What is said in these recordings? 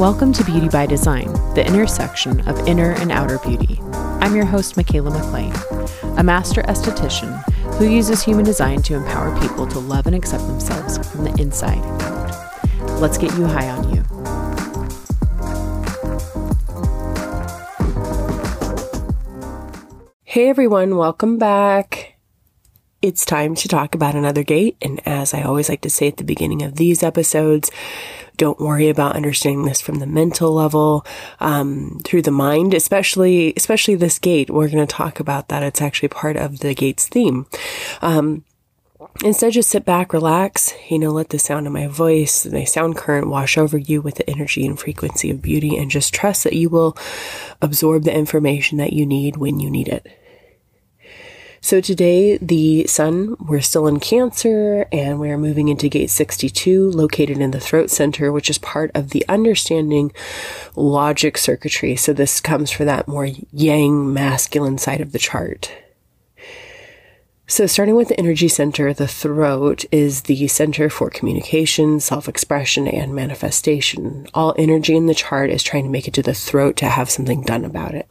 Welcome to Beauty by Design, the intersection of inner and outer beauty. I'm your host, Mikaela MacLean, a master esthetician who uses human design to empower people to love and accept themselves from the inside out. Let's get you high on you. Hey everyone, welcome back. It's time to talk about another gate. And as I always like to say at the beginning of these episodes, don't worry about understanding this from the mental level, um, through the mind, especially, especially this gate. We're going to talk about that. It's actually part of the gate's theme. Um, Instead, just sit back, relax, you know, let the sound of my voice, my sound current wash over you with the energy and frequency of beauty and just trust that you will absorb the information that you need when you need it. So today, the sun, we're still in Cancer and we're moving into gate 62, located in the throat center, which is part of the understanding logic circuitry. So this comes for that more yang masculine side of the chart. So, starting with the energy center, the throat is the center for communication, self expression, and manifestation. All energy in the chart is trying to make it to the throat to have something done about it.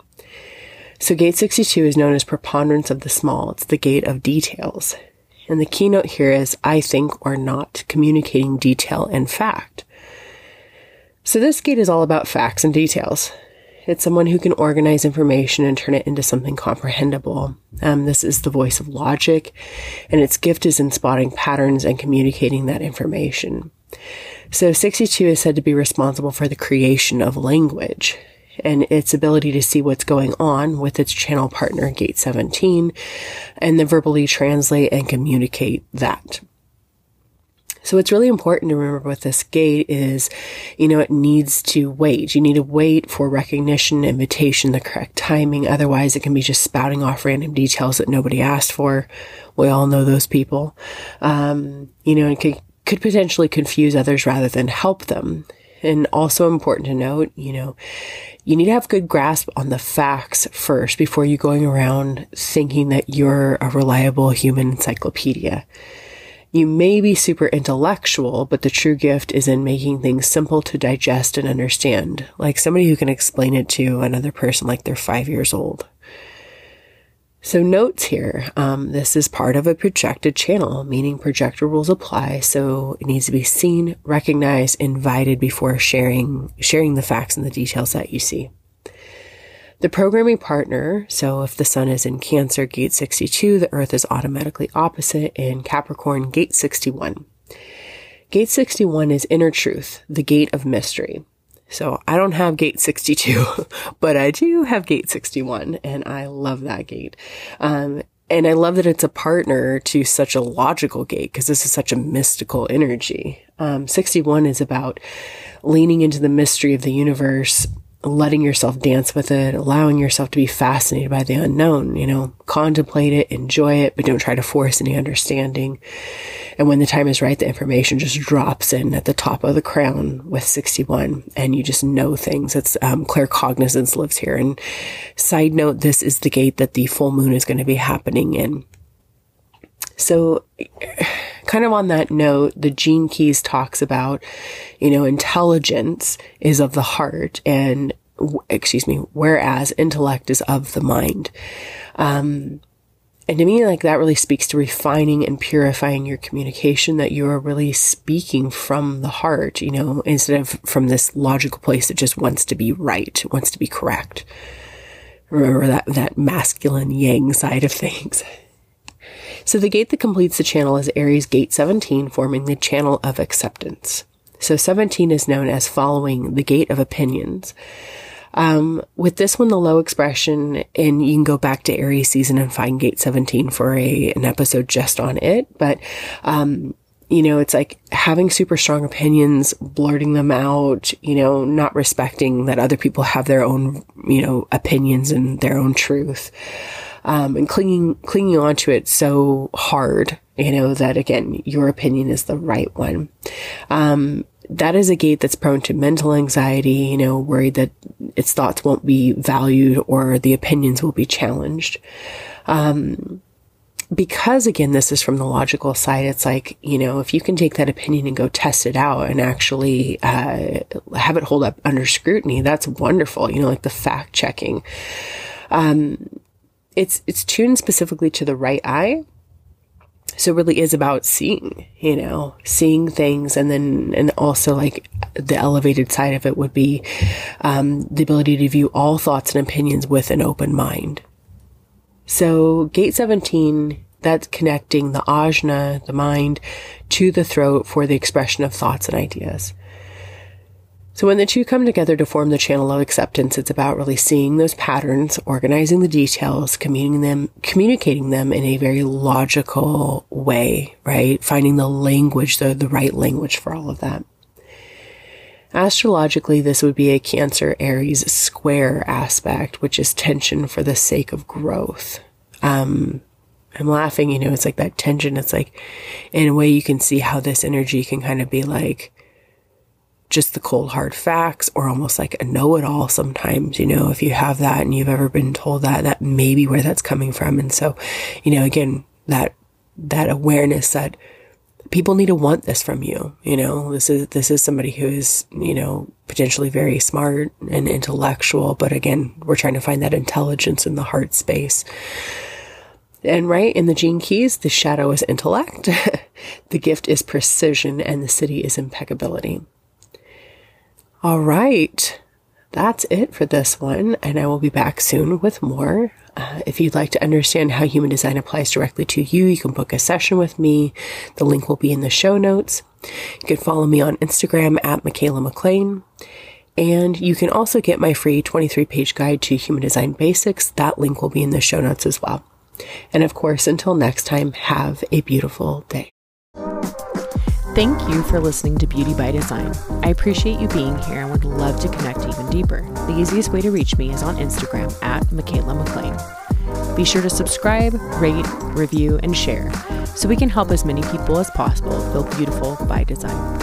So gate 62 is known as preponderance of the small. It's the gate of details. And the keynote here is I think or not, communicating detail and fact. So this gate is all about facts and details. It's someone who can organize information and turn it into something comprehensible. Um, this is the voice of logic, and its gift is in spotting patterns and communicating that information. So 62 is said to be responsible for the creation of language and its ability to see what's going on with its channel partner, Gate 17, and then verbally translate and communicate that. So what's really important to remember with this gate is, you know, it needs to wait. You need to wait for recognition, invitation, the correct timing. Otherwise, it can be just spouting off random details that nobody asked for. We all know those people. Um, you know, it could, could potentially confuse others rather than help them. And also important to note, you know, you need to have good grasp on the facts first before you going around thinking that you're a reliable human encyclopedia. You may be super intellectual, but the true gift is in making things simple to digest and understand, like somebody who can explain it to another person like they're five years old. So notes here, um, this is part of a projected channel, meaning projector rules apply. So it needs to be seen, recognized, invited before sharing, sharing the facts and the details that you see. The programming partner, so if the sun is in Cancer, gate 62, the earth is automatically opposite in Capricorn, gate 61. Gate 61 is inner truth, the gate of mystery. So I don't have gate 62, but I do have gate 61 and I love that gate. Um, and I love that it's a partner to such a logical gate because this is such a mystical energy. Um, 61 is about leaning into the mystery of the universe, letting yourself dance with it, allowing yourself to be fascinated by the unknown, you know, contemplate it, enjoy it, but don't try to force any understanding. And when the time is right, the information just drops in at the top of the crown with 61 and you just know things. It's, um, claircognizance lives here. And side note, this is the gate that the full moon is going to be happening in. So, kind of on that note, the Gene Keys talks about, you know, intelligence is of the heart and, excuse me, whereas intellect is of the mind. Um, and to me, like that really speaks to refining and purifying your communication that you are really speaking from the heart, you know, instead of from this logical place that just wants to be right, wants to be correct. Remember that, that masculine yang side of things. So the gate that completes the channel is Aries gate 17, forming the channel of acceptance. So 17 is known as following the gate of opinions. Um, with this one, the low expression, and you can go back to Aries season and find gate 17 for a, an episode just on it. But, um, you know, it's like having super strong opinions, blurting them out, you know, not respecting that other people have their own, you know, opinions and their own truth. Um, and clinging, clinging onto it so hard, you know, that again, your opinion is the right one. Um, that is a gate that's prone to mental anxiety, you know, worried that its thoughts won't be valued or the opinions will be challenged. Um, because again, this is from the logical side, it's like, you know, if you can take that opinion and go test it out and actually uh, have it hold up under scrutiny, that's wonderful. You know, like the fact checking. Um, it's it's tuned specifically to the right eye. So it really is about seeing, you know, seeing things and then, and also like the elevated side of it would be, um, the ability to view all thoughts and opinions with an open mind. So gate 17, that's connecting the ajna, the mind, to the throat for the expression of thoughts and ideas. So when the two come together to form the channel of acceptance, it's about really seeing those patterns, organizing the details, communicating them, communicating them in a very logical way, right? Finding the language, the, the right language for all of that. Astrologically, this would be a Cancer Aries square aspect, which is tension for the sake of growth. Um, I'm laughing, you know, it's like that tension. It's like, in a way, you can see how this energy can kind of be like, just the cold hard facts or almost like a know it all sometimes, you know, if you have that and you've ever been told that, that may be where that's coming from. And so, you know, again, that, that awareness that people need to want this from you. You know, this is, this is somebody who is, you know, potentially very smart and intellectual. But again, we're trying to find that intelligence in the heart space. And right in the gene keys, the shadow is intellect, the gift is precision, and the siddhi is impeccability. All right. That's it for this one, and I will be back soon with more. Uh, if you'd like to understand how human design applies directly to you, you can book a session with me. The link will be in the show notes. You can follow me on Instagram at Mikaela MacLean. And you can also get my free 23 page guide to human design basics. That link will be in the show notes as well. And of course, until next time, have a beautiful day. Thank you for listening to Beauty by Design. I appreciate you being here and would love to connect even deeper. The easiest way to reach me is on Instagram at Mikaela MacLean. Be sure to subscribe, rate, review, and share so we can help as many people as possible feel beautiful by design.